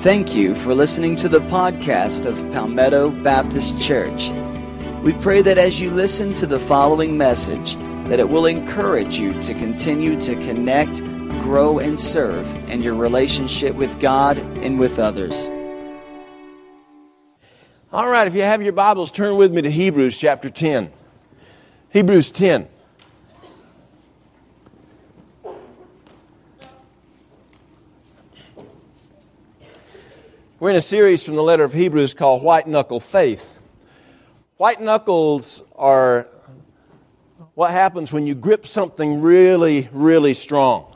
Thank you for listening to the podcast of Palmetto Baptist Church. We pray that as you listen to the following message, that it will encourage you to continue to connect, grow, and serve in your relationship with God and with others. All right, if you have your Bibles, turn with me to Hebrews chapter 10. Hebrews 10. We're in a series from the letter of Hebrews called White Knuckle Faith. White knuckles are what happens when you grip something really, really strong.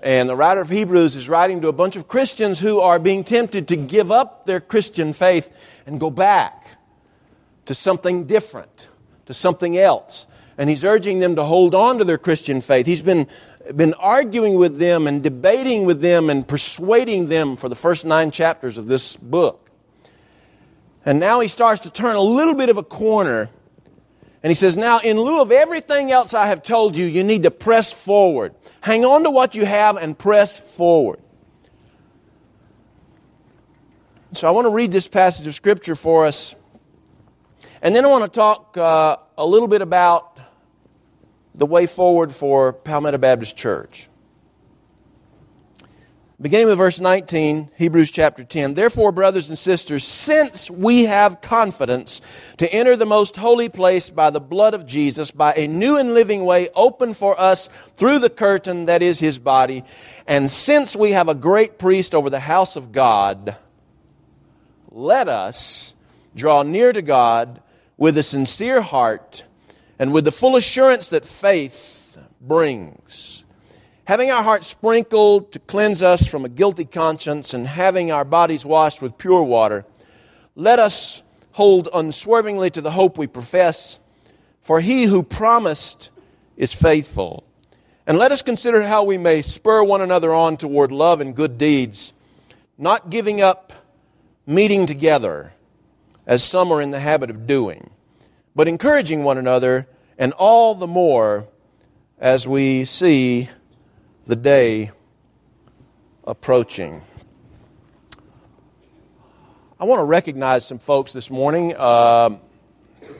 And the writer of Hebrews is writing to a bunch of Christians who are being tempted to give up their Christian faith and go back to something different, to something else. And he's urging them to hold on to their Christian faith. He's been been arguing with them and debating with them and persuading them for the first nine chapters of this book. And now he starts to turn a little bit of a corner. And he says, Now, in lieu of everything else I have told you, you need to press forward. Hang on to what you have and press forward. So I want to read this passage of Scripture for us. And then I want to talk uh, a little bit about the way forward for Palmetto Baptist Church. Beginning with verse 19, Hebrews chapter 10. Therefore, brothers and sisters, since we have confidence to enter the most holy place by the blood of Jesus, by a new and living way open for us through the curtain that is his body, and since we have a great priest over the house of God, let us draw near to God with a sincere heart and with the full assurance that faith brings. Having our hearts sprinkled to cleanse us from a guilty conscience and having our bodies washed with pure water, let us hold unswervingly to the hope we profess, for he who promised is faithful. And let us consider how we may spur one another on toward love and good deeds, not giving up meeting together, as some are in the habit of doing but encouraging one another, and all the more as we see the day approaching. I want to recognize some folks this morning. Uh,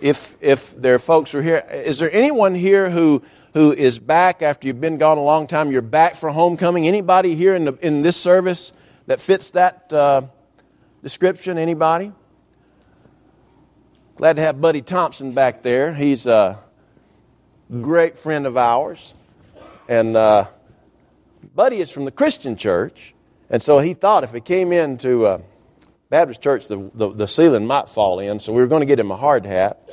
if if there folks who are here, is there anyone here who who is back after you've been gone a long time? You're back for homecoming. Anybody here in the, in this service that fits that uh, description? Anybody? Glad to have Buddy Thompson back there. He's a great friend of ours. And uh, Buddy is from the Christian church. And so he thought if he came into uh, Baptist church, the, the, the, ceiling might fall in. So we were going to get him a hard hat.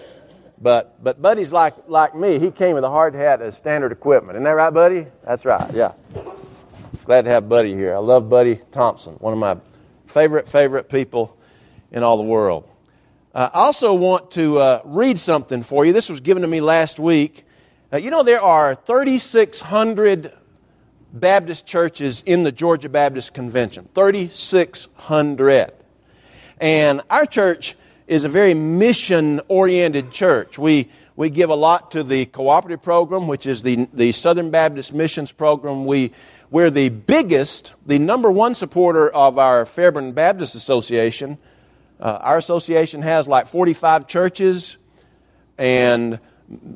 But, but Buddy's like, like me. He came with a hard hat as standard equipment. Isn't that right, Buddy? That's right, yeah. Glad to have Buddy here. I love Buddy Thompson, one of my favorite, favorite people in all the world. Uh, I also want to uh, read something for you. This was given to me last week. Uh, you know, there are 3,600 Baptist churches in the Georgia Baptist Convention. 3,600. And our church is a very mission oriented church. We, we give a lot to the cooperative program, which is the, the Southern Baptist Missions program. We, we're the biggest, the number one supporter of our Fairburn Baptist Association. Uh, our association has like 45 churches, and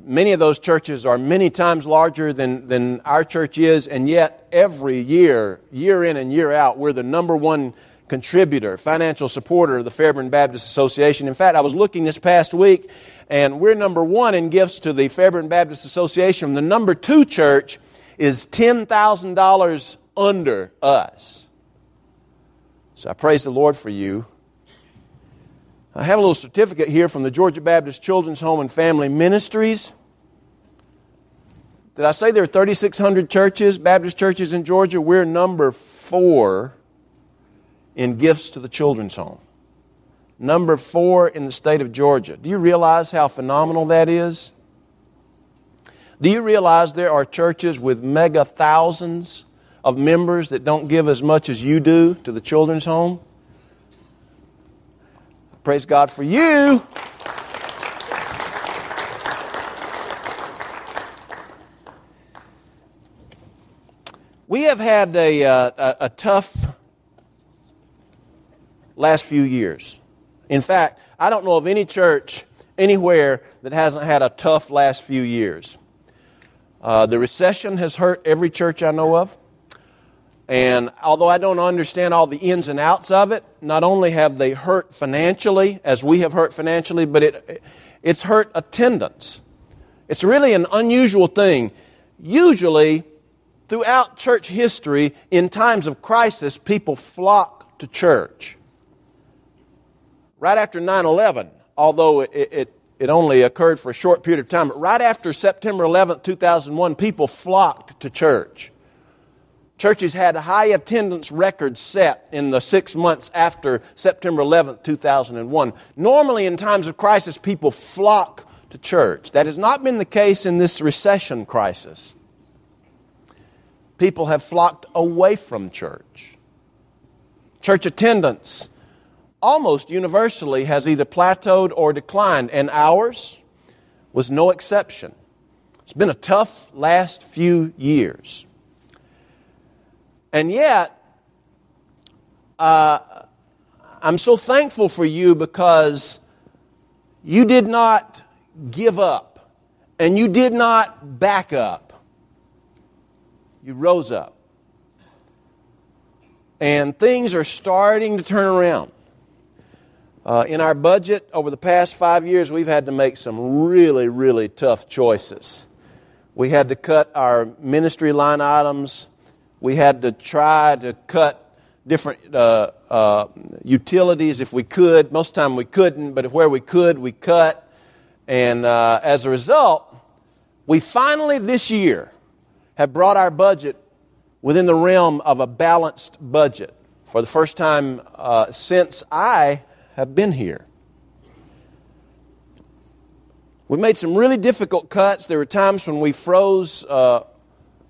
many of those churches are many times larger than, than our church is, and yet every year, year in and year out, we're the number one contributor, financial supporter of the Fairburn Baptist Association. In fact, I was looking this past week, and we're number one in gifts to the Fairburn Baptist Association. The number two church is $10,000 under us. So I praise the Lord for you. I have a little certificate here from the Georgia Baptist Children's Home and Family Ministries. Did I say there are 3,600 churches, Baptist churches in Georgia? We're number four in gifts to the children's home. Number four in the state of Georgia. Do you realize how phenomenal that is? Do you realize there are churches with mega thousands of members that don't give as much as you do to the children's home? Praise God for you. We have had a, uh, a, a tough last few years. In fact, I don't know of any church anywhere that hasn't had a tough last few years. Uh, the recession has hurt every church I know of. And although I don't understand all the ins and outs of it, not only have they hurt financially, as we have hurt financially, but it, it's hurt attendance. It's really an unusual thing. Usually, throughout church history, in times of crisis, people flock to church. Right after 9 11, although it, it, it, only occurred for a short period of time, right after September 11, 2001, people flocked to church. Churches had high attendance records set in the six months after September 11, 2001. Normally, in times of crisis, people flock to church. That has not been the case in this recession crisis. People have flocked away from church. Church attendance almost universally has either plateaued or declined, and ours was no exception. It's been a tough last few years. And yet, uh, I'm so thankful for you because you did not give up and you did not back up. You rose up. And things are starting to turn around. Uh, in our budget over the past five years, we've had to make some really, really tough choices. We had to cut our ministry line items we had to try to cut different uh, uh, utilities if we could. Most time we couldn't, but where we could, we cut. And uh, as a result, we finally this year have brought our budget within the realm of a balanced budget for the first time uh, since I have been here. We made some really difficult cuts. There were times when we froze uh,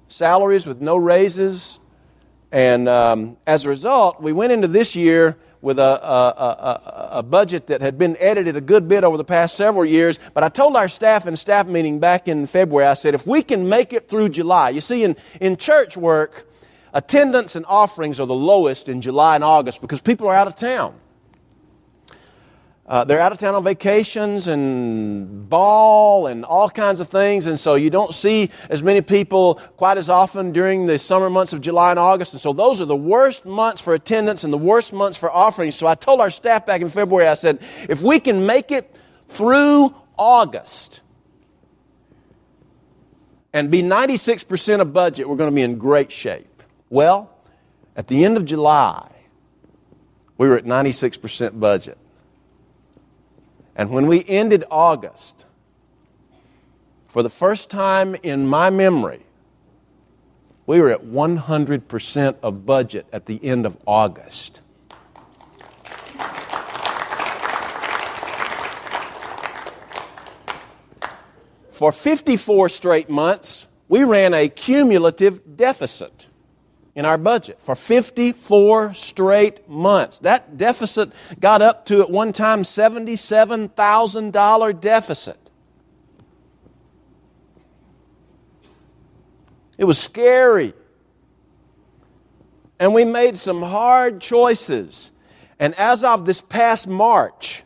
salaries with no raises. And um, as a result, we went into this year with a, a, a, a, budget that had been edited a good bit over the past several years. But I told our staff in a staff meeting back in February, I said, if we can make it through July, you see, in, in church work, attendance and offerings are the lowest in July and August because people are out of town. Uh, they're out of town on vacations and ball and all kinds of things, and so you don't see as many people quite as often during the summer months of July and August. And so those are the worst months for attendance and the worst months for offerings. So I told our staff back in February, I said, if we can make it through August and be 96% of budget, we're going to be in great shape. Well, at the end of July, we were at 96% budget. And when we ended August, for the first time in my memory, we were at 100% of budget at the end of August. For 54 straight months, we ran a cumulative deficit in our budget for 54 straight months. That deficit got up to at one time $77,000 deficit. It was scary. And we made some hard choices. And as of this past March,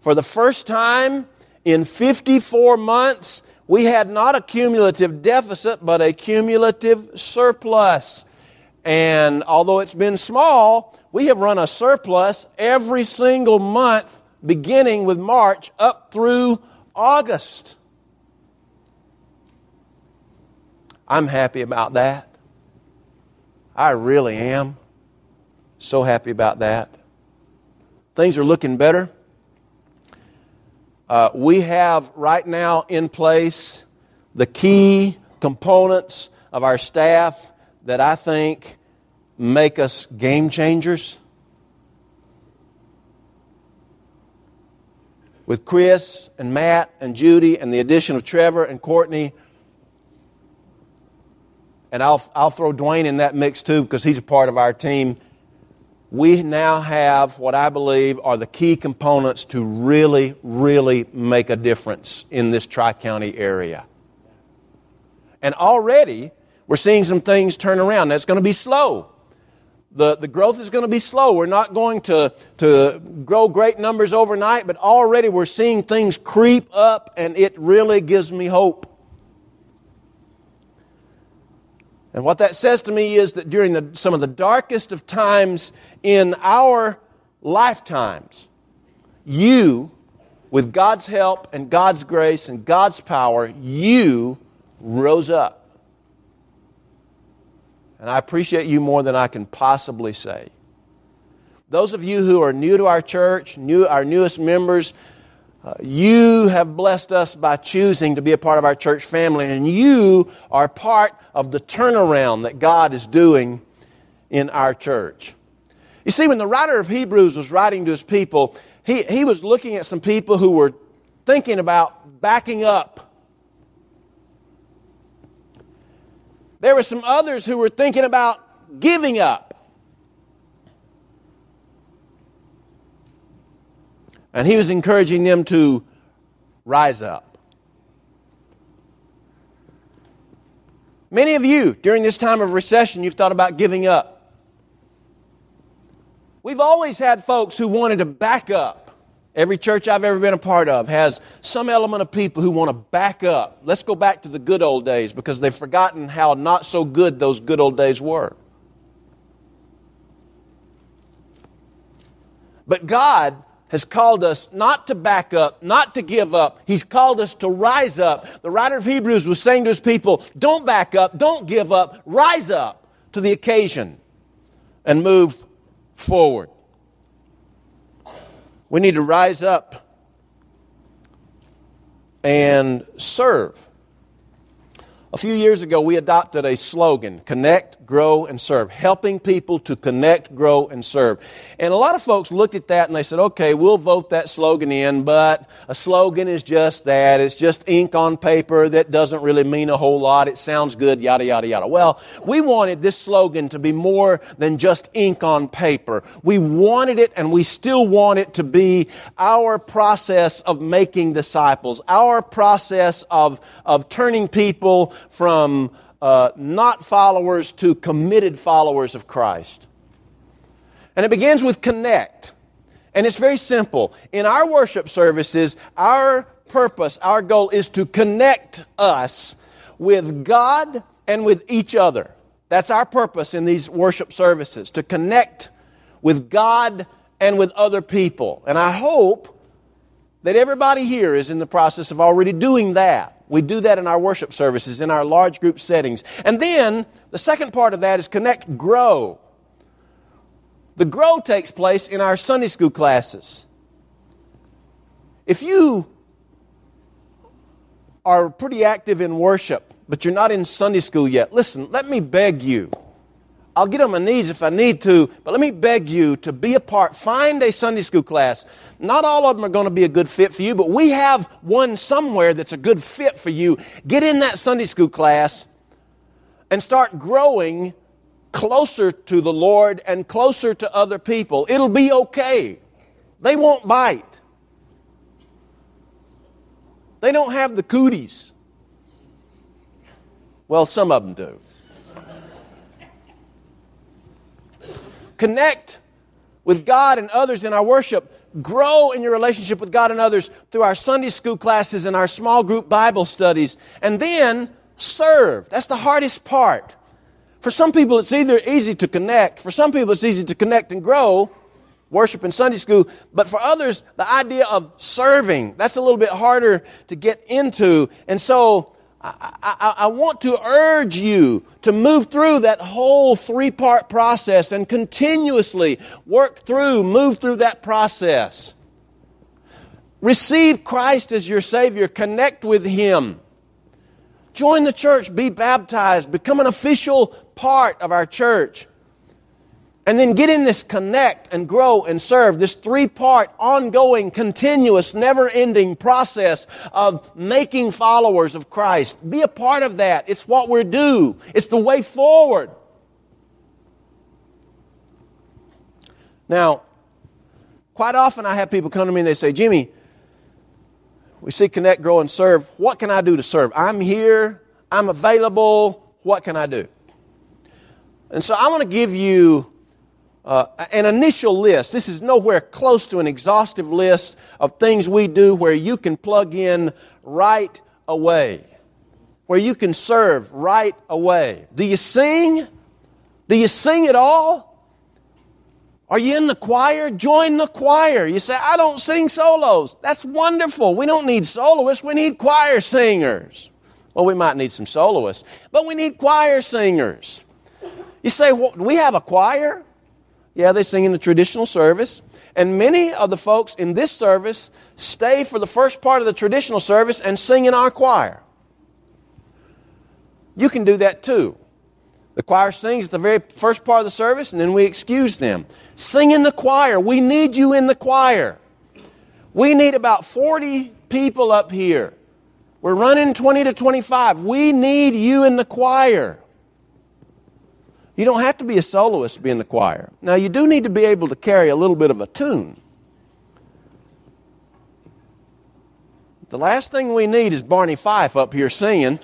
for the first time in 54 months, we had not a cumulative deficit, but a cumulative surplus. And although it's been small, we have run a surplus every single month beginning with March up through August. I'm happy about that. I really am. So happy about that. Things are looking better. Uh, we have right now in place the key components of our staff that I think make us game changers. With Chris and Matt and Judy and the addition of Trevor and Courtney, and I'll, I'll throw Dwayne in that mix too because he's a part of our team. We now have what I believe are the key components to really, really make a difference in this Tri County area. And already, we're seeing some things turn around. That's going to be slow. the, the growth is going to be slow. We're not going to, to grow great numbers overnight, but already we're seeing things creep up, and it really gives me hope. And what that says to me is that during the, some of the darkest of times in our lifetimes, you, with God's help and God's grace and God's power, you rose up. And I appreciate you more than I can possibly say. Those of you who are new to our church, new, our newest members, uh, you have blessed us by choosing to be a part of our church family, and you are part of the turnaround that God is doing in our church. You see, when the writer of Hebrews was writing to his people, he, he was looking at some people who were thinking about backing up There were some others who were thinking about giving up. And he was encouraging them to rise up. Many of you, during this time of recession, you've thought about giving up. We've always had folks who wanted to back up. Every church I've ever been a part of has some element of people who want to back up. Let's go back to the good old days because they've forgotten how not so good those good old days were. But God has called us not to back up, not to give up. He's called us to rise up. The writer of Hebrews was saying to his people, don't back up, don't give up, rise up to the occasion and move forward. We need to rise up and serve. A few years ago, we adopted a slogan connect, grow, and serve. Helping people to connect, grow, and serve. And a lot of folks looked at that and they said, okay, we'll vote that slogan in, but a slogan is just that. It's just ink on paper that doesn't really mean a whole lot. It sounds good, yada, yada, yada. Well, we wanted this slogan to be more than just ink on paper. We wanted it and we still want it to be our process of making disciples, our process of, of turning people from uh, not followers to committed followers of Christ. And it begins with connect. And it's very simple. In our worship services, our purpose, our goal is to connect us with God and with each other. That's our purpose in these worship services, to connect with God and with other people. And I hope that everybody here is in the process of already doing that. We do that in our worship services, in our large group settings. And then the second part of that is connect, grow. The grow takes place in our Sunday school classes. If you are pretty active in worship, but you're not in Sunday school yet, listen, let me beg you I'll get on my knees if I need to, but let me beg you to be a part. Find a Sunday school class. Not all of them are going to be a good fit for you, but we have one somewhere that's a good fit for you. Get in that Sunday school class and start growing closer to the Lord and closer to other people. It'll be okay. They won't bite. They don't have the cooties. Well, some of them do. Connect with God and others in our worship, grow in your relationship with God and others through our Sunday school classes and our small group Bible studies, and then serve. That's the hardest part. For some people, it's either easy to connect, for some people, it's easy to connect and grow, worship in Sunday school, but for others, the idea of serving, that's a little bit harder to get into. And so, I, I, I, want to urge you to move through that whole three part process and continuously work through, move through that process. Receive Christ as your Savior, connect with Him. Join the church, be baptized, become an official part of our church. And then get in this connect and grow and serve, this three part, ongoing, continuous, never ending process of making followers of Christ. Be a part of that. It's what we're do, it's the way forward. Now, quite often I have people come to me and they say, Jimmy, we see connect, grow, and serve. What can I do to serve? I'm here, I'm available. What can I do? And so I want to give you uh, an initial list. This is nowhere close to an exhaustive list of things we do where you can plug in right away, where you can serve right away. Do you sing? Do you sing at all? Are you in the choir? Join the choir. You say, I don't sing solos. That's wonderful. We don't need soloists, we need choir singers. Well, we might need some soloists, but we need choir singers. You say, well, we have a choir? Yeah, they sing in the traditional service. And many of the folks in this service stay for the first part of the traditional service and sing in our choir. You can do that too. The choir sings at the very first part of the service and then we excuse them. Sing in the choir. We need you in the choir. We need about 40 people up here. We're running 20 to 25. We need you in the choir. You don't have to be a soloist to be in the choir. Now, you do need to be able to carry a little bit of a tune. The last thing we need is Barney Fife up here singing.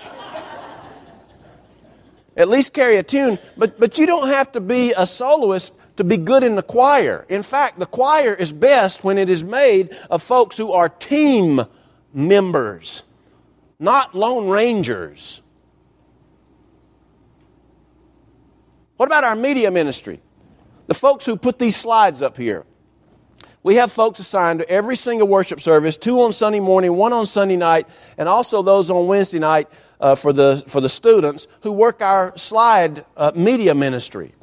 At least carry a tune, but, but you don't have to be a soloist to be good in the choir. In fact, the choir is best when it is made of folks who are team members, not lone rangers. What about our media ministry? The folks who put these slides up here. We have folks assigned to every single worship service, two on Sunday morning, one on Sunday night, and also those on Wednesday night uh, for, the, for the students who work our slide uh, media ministry.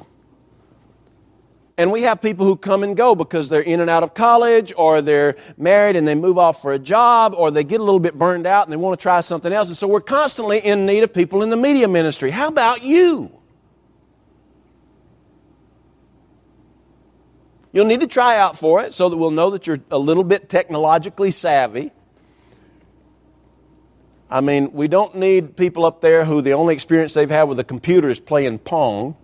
And we have people who come and go because they're in and out of college or they're married and they move off for a job or they get a little bit burned out and they want to try something else. And so we're constantly in need of people in the media ministry. How about you? You'll need to try out for it so that we'll know that you're a little bit technologically savvy. I mean, we don't need people up there who the only experience they've had with a computer is playing Pong.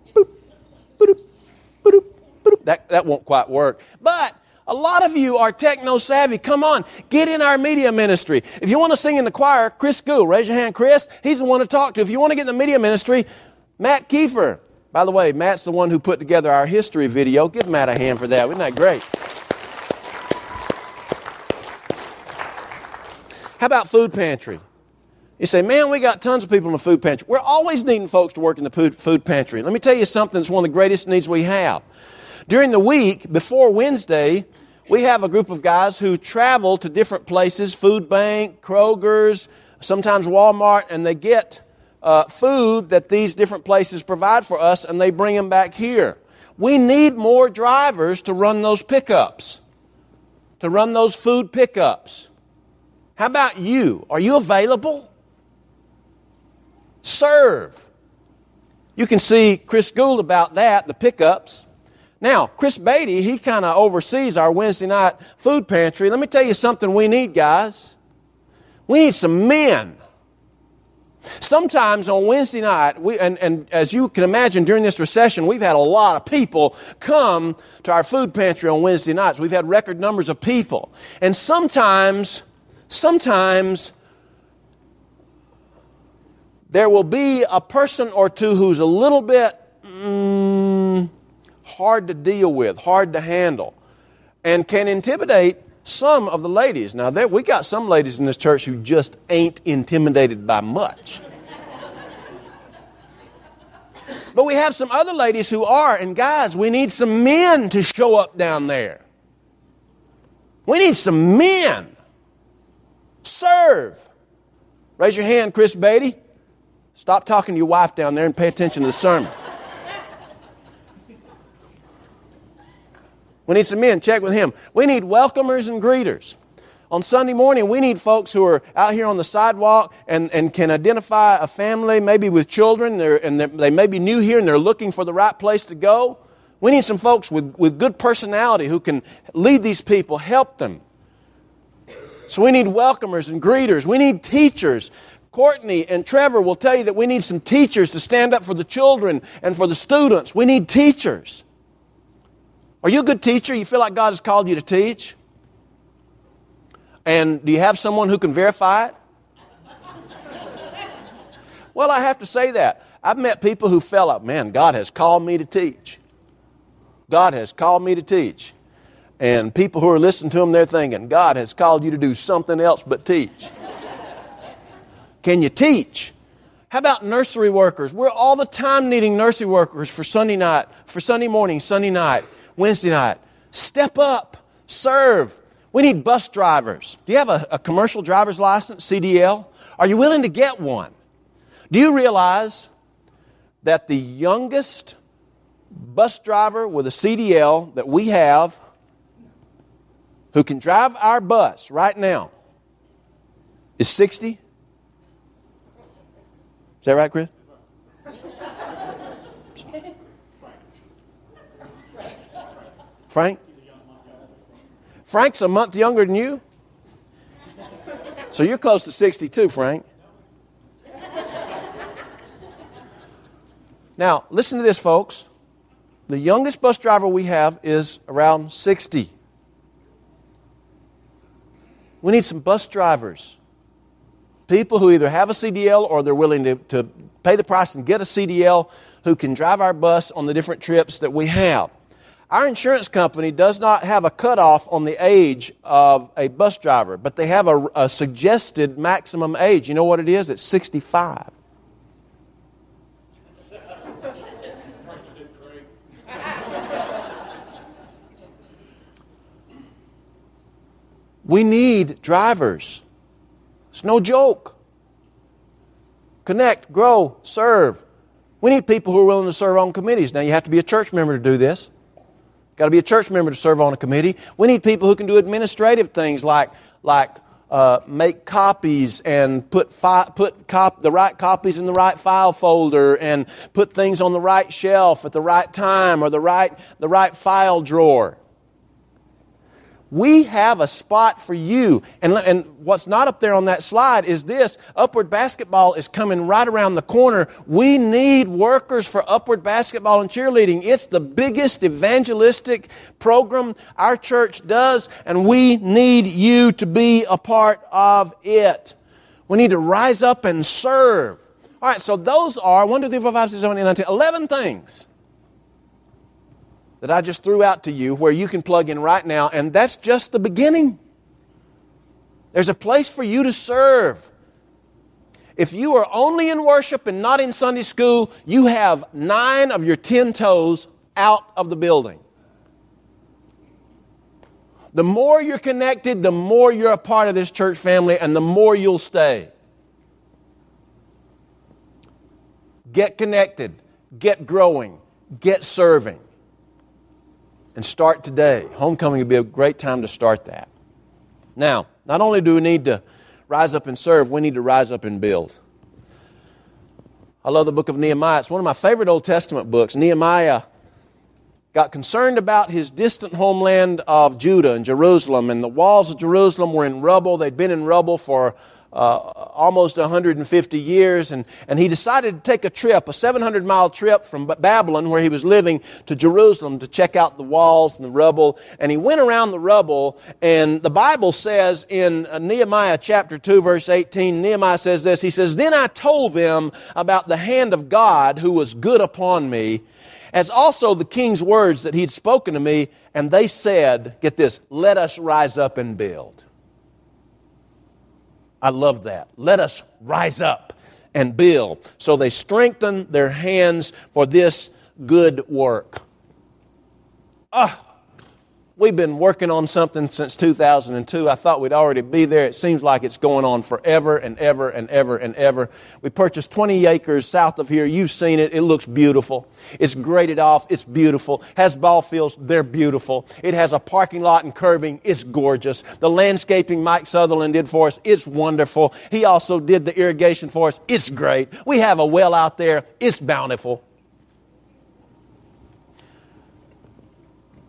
That, that won't quite work. But a lot of you are techno savvy. Come on, get in our media ministry. If you want to sing in the choir, Chris Gould, raise your hand, Chris. He's the one to talk to. If you want to get in the media ministry, Matt Kiefer, by the way, Matt's the one who put together our history video. Give Matt a hand for that. Isn't that great? How about food pantry? You say, man, we got tons of people in the food pantry. We're always needing folks to work in the food pantry. Let me tell you something that's one of the greatest needs we have. During the week, before Wednesday, we have a group of guys who travel to different places, food bank, Kroger's, sometimes Walmart, and they get uh, food that these different places provide for us and they bring them back here. We need more drivers to run those pickups, to run those food pickups. How about you? Are you available? Serve. You can see Chris Gould about that, the pickups. Now, Chris Beatty, he kind of oversees our Wednesday night food pantry. Let me tell you something we need, guys. We need some men Sometimes on Wednesday night, we, and, and as you can imagine during this recession, we've had a lot of people come to our food pantry on Wednesday nights. We've had record numbers of people. And sometimes, sometimes, there will be a person or two who's a little bit mm, hard to deal with, hard to handle, and can intimidate some of the ladies. Now, there, we got some ladies in this church who just ain't intimidated by much. but we have some other ladies who are, and guys, we need some men to show up down there. We need some men. Serve. Raise your hand, Chris Beatty. Stop talking to your wife down there and pay attention to the sermon. We need some men. Check with him. We need welcomers and greeters. On Sunday morning, we need folks who are out here on the sidewalk and, and can identify a family, maybe with children, they're, and they're, they may be new here and they're looking for the right place to go. We need some folks with, with good personality who can lead these people, help them. So we need welcomers and greeters. We need teachers. Courtney and Trevor will tell you that we need some teachers to stand up for the children and for the students. We need teachers. Are you a good teacher? You feel like God has called you to teach? And do you have someone who can verify it? well, I have to say that. I've met people who felt like, man, God has called me to teach. God has called me to teach. And people who are listening to them, they're thinking, God has called you to do something else but teach. Can you teach? How about nursery workers? We're all the time needing nursery workers for Sunday night, for Sunday morning, Sunday night, Wednesday night. Step up, serve. We need bus drivers. Do you have a, a commercial driver's license, CDL? Are you willing to get one? Do you realize that the youngest bus driver with a CDL that we have who can drive our bus right now is 60? Is that right, Chris? Frank? Frank's a month younger than you? So you're close to 62, Frank. Now, listen to this, folks. The youngest bus driver we have is around 60. We need some bus drivers people who either have a CDL or they're willing to, to pay the price and get a CDL who can drive our bus on the different trips that we have. Our insurance company does not have a cutoff on the age of a bus driver, but they have a, a suggested maximum age. You know what it is? It's 65. we need drivers. It's no joke. Connect, grow, serve. We need people who are willing to serve on committees. Now, you have to be a church member to do this. Got to be a church member to serve on a committee. We need people who can do administrative things like, like uh, make copies and put, fi- put cop- the right copies in the right file folder and put things on the right shelf at the right time or the right, the right file drawer. We have a spot for you. And, and what's not up there on that slide is this Upward Basketball is coming right around the corner. We need workers for Upward Basketball and cheerleading. It's the biggest evangelistic program our church does, and we need you to be a part of it. We need to rise up and serve. All right, so those are 1, 2, 3, 4, 5, 6, 7, 8, 9, 10, 11 things that I just threw out to you where you can plug in right now, and that's just the beginning. There's a place for you to serve. If you are only in worship and not in Sunday school, you have nine of your ten toes out of the building. The more you're connected, the more you're a part of this church family, and the more you'll stay. Get connected, get growing, get serving and start today. Homecoming would be a great time to start that. Now, not only do we need to rise up and serve, we need to rise up and build. I love the book of Nehemiah. It's one of my favorite Old Testament books. Nehemiah got concerned about his distant homeland of Judah and Jerusalem, and the walls of Jerusalem were in rubble. They'd been in rubble for uh, almost 150 years, and, and he decided to take a trip, a 700 mile trip from Babylon, where he was living, to Jerusalem to check out the walls and the rubble. And he went around the rubble, and the Bible says in uh, Nehemiah chapter 2, verse 18, Nehemiah says this He says, Then I told them about the hand of God who was good upon me, as also the king's words that he'd spoken to me, and they said, Get this, let us rise up and build. I love that. Let us rise up and build. So they strengthen their hands for this good work. Ah, We've been working on something since 2002. I thought we'd already be there. It seems like it's going on forever and ever and ever and ever. We purchased 20 acres south of here. You've seen it. It looks beautiful. It's graded off. It's beautiful. Has ball fields. They're beautiful. It has a parking lot and curbing. It's gorgeous. The landscaping Mike Sutherland did for us. It's wonderful. He also did the irrigation for us. It's great. We have a well out there. It's bountiful.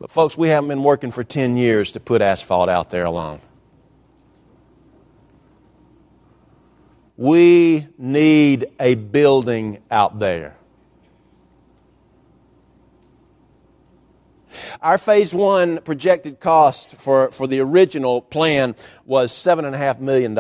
But, folks, we haven't been working for 10 years to put asphalt out there alone. We need a building out there. Our phase one projected cost for, for the original plan was $7.5 million.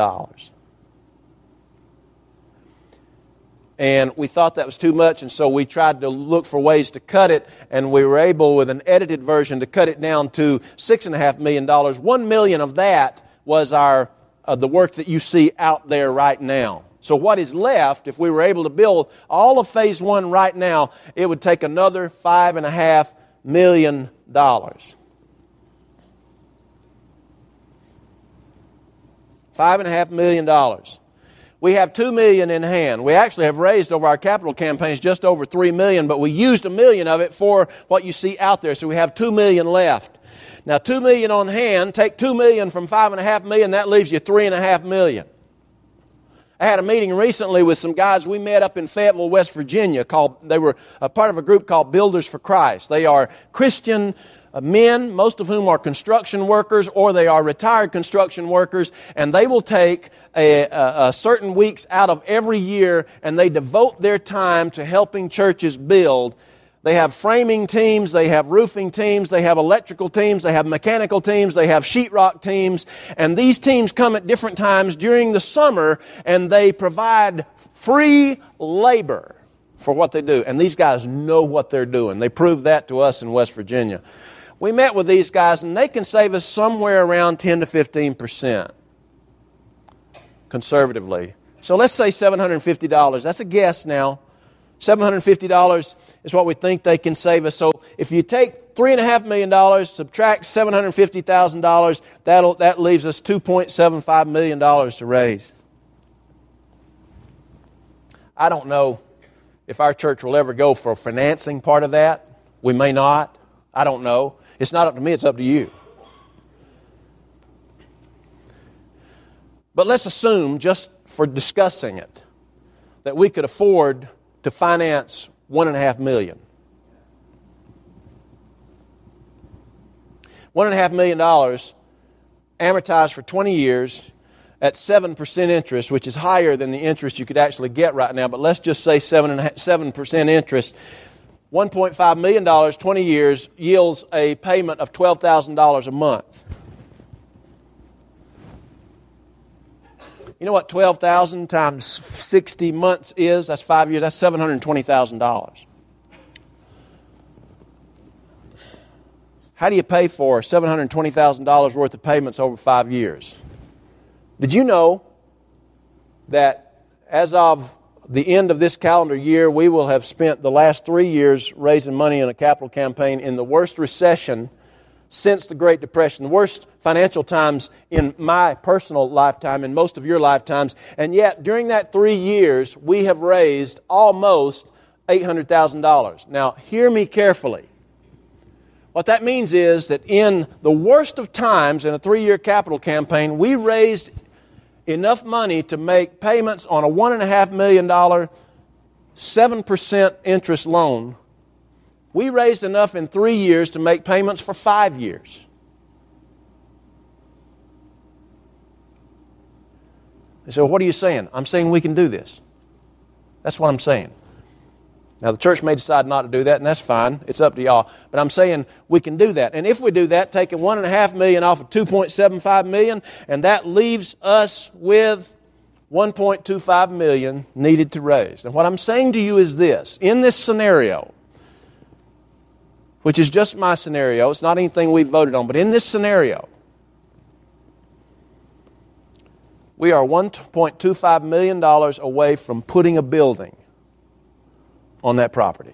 And we thought that was too much, and so we tried to look for ways to cut it, and we were able, with an edited version, to cut it down to six and a half million dollars. One million of that was our uh, the work that you see out there right now. So what is left, if we were able to build all of phase one right now, it would take another five and a half million dollars. Five and a half million dollars we have two million in hand. We actually have raised over our capital campaigns just over three million, but we used a million of it for what you see out there. So we have two million left. Now, two million on hand, take two million from five and a half million, that leaves you three and a half million. I had a meeting recently with some guys we met up in Fayetteville, West Virginia, called, they were a part of a group called Builders for Christ. They are Christian Uh, men, most of whom are construction workers or they are retired construction workers, and they will take a, a, a, certain weeks out of every year and they devote their time to helping churches build. They have framing teams, they have roofing teams, they have electrical teams, they have mechanical teams, they have sheetrock teams, and these teams come at different times during the summer and they provide free labor for what they do. And these guys know what they're doing. They proved that to us in West Virginia we met with these guys, and they can save us somewhere around 10 to 15 percent conservatively. So let's say $750. That's a guess now. $750 is what we think they can save us. So if you take $3.5 million, subtract $750,000, that'll, that leaves us $2.75 million to raise. I don't know if our church will ever go for financing part of that. We may not. I don't know. It's not up to me, it's up to you. But let's assume, just for discussing it, that we could afford to finance one and a half million. One and a half million dollars amortized for 20 years at 7% interest, which is higher than the interest you could actually get right now, but let's just say 7, 7% interest. $1.5 million, 20 years, yields a payment of $12,000 a month. You know what 12,000 times 60 months is? That's five years. That's $720,000. How do you pay for $720,000 worth of payments over five years? Did you know that as of the end of this calendar year, we will have spent the last three years raising money in a capital campaign in the worst recession since the Great Depression, the worst financial times in my personal lifetime and most of your lifetimes. And yet, during that three years, we have raised almost $800,000. Now, hear me carefully. What that means is that in the worst of times in a three year capital campaign, we raised enough money to make payments on a $1.5 million, 7% interest loan. We raised enough in three years to make payments for five years. They So, what are you saying? I'm saying we can do this. That's what I'm saying. Now, the church may decide not to do that, and that's fine. It's up to y'all. But I'm saying we can do that. And if we do that, taking one and a half million off of 2.75 million, and that leaves us with 1.25 million needed to raise. And what I'm saying to you is this in this scenario, which is just my scenario, it's not anything we've voted on, but in this scenario, we are $1.25 million away from putting a building on that property.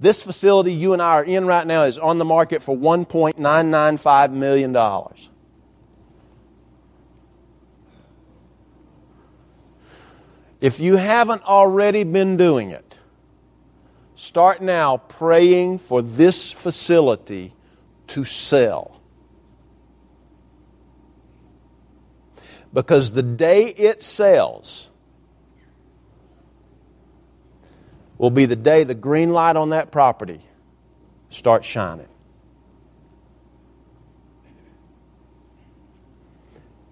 This facility you and I are in right now is on the market for $1.995 million. If you haven't already been doing it, start now praying for this facility to sell. Because the day it sells, will be the day the green light on that property starts shining.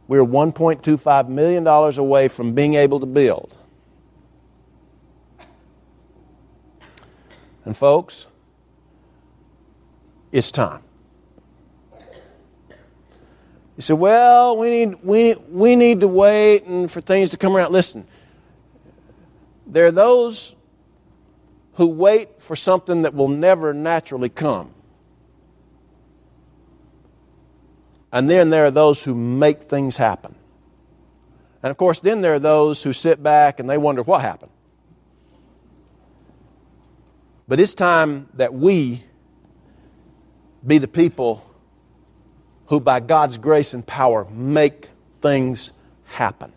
We're $1.25 million away from being able to build. And, folks, it's time. You say, well, we need, we, need, we need to wait and for things to come around. Listen, there are those who wait for something that will never naturally come. And then there are those who make things happen. And of course, then there are those who sit back and they wonder what happened. But it's time that we be the people who, by God's grace and power, make things happen.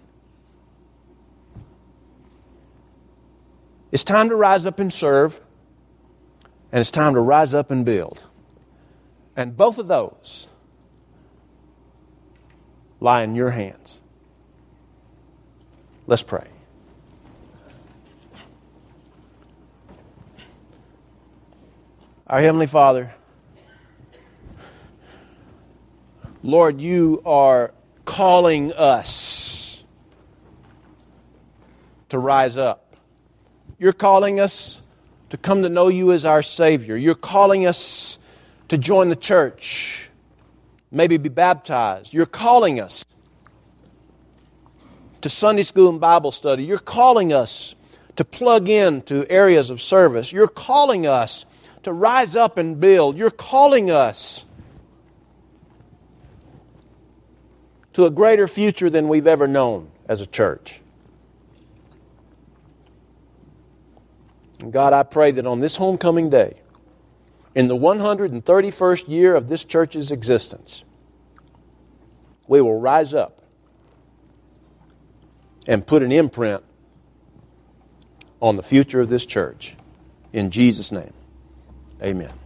It's time to rise up and serve, and it's time to rise up and build. And both of those lie in your hands. Let's pray. Our Heavenly Father, Lord, you are calling us to rise up. You're calling us to come to know you as our Savior. You're calling us to join the church, maybe be baptized. You're calling us to Sunday school and Bible study. You're calling us to plug in to areas of service. You're calling us to rise up and build. You're calling us to a greater future than we've ever known as a church. And God, I pray that on this homecoming day, in the 131st year of this church's existence, we will rise up and put an imprint on the future of this church. In Jesus' name, amen.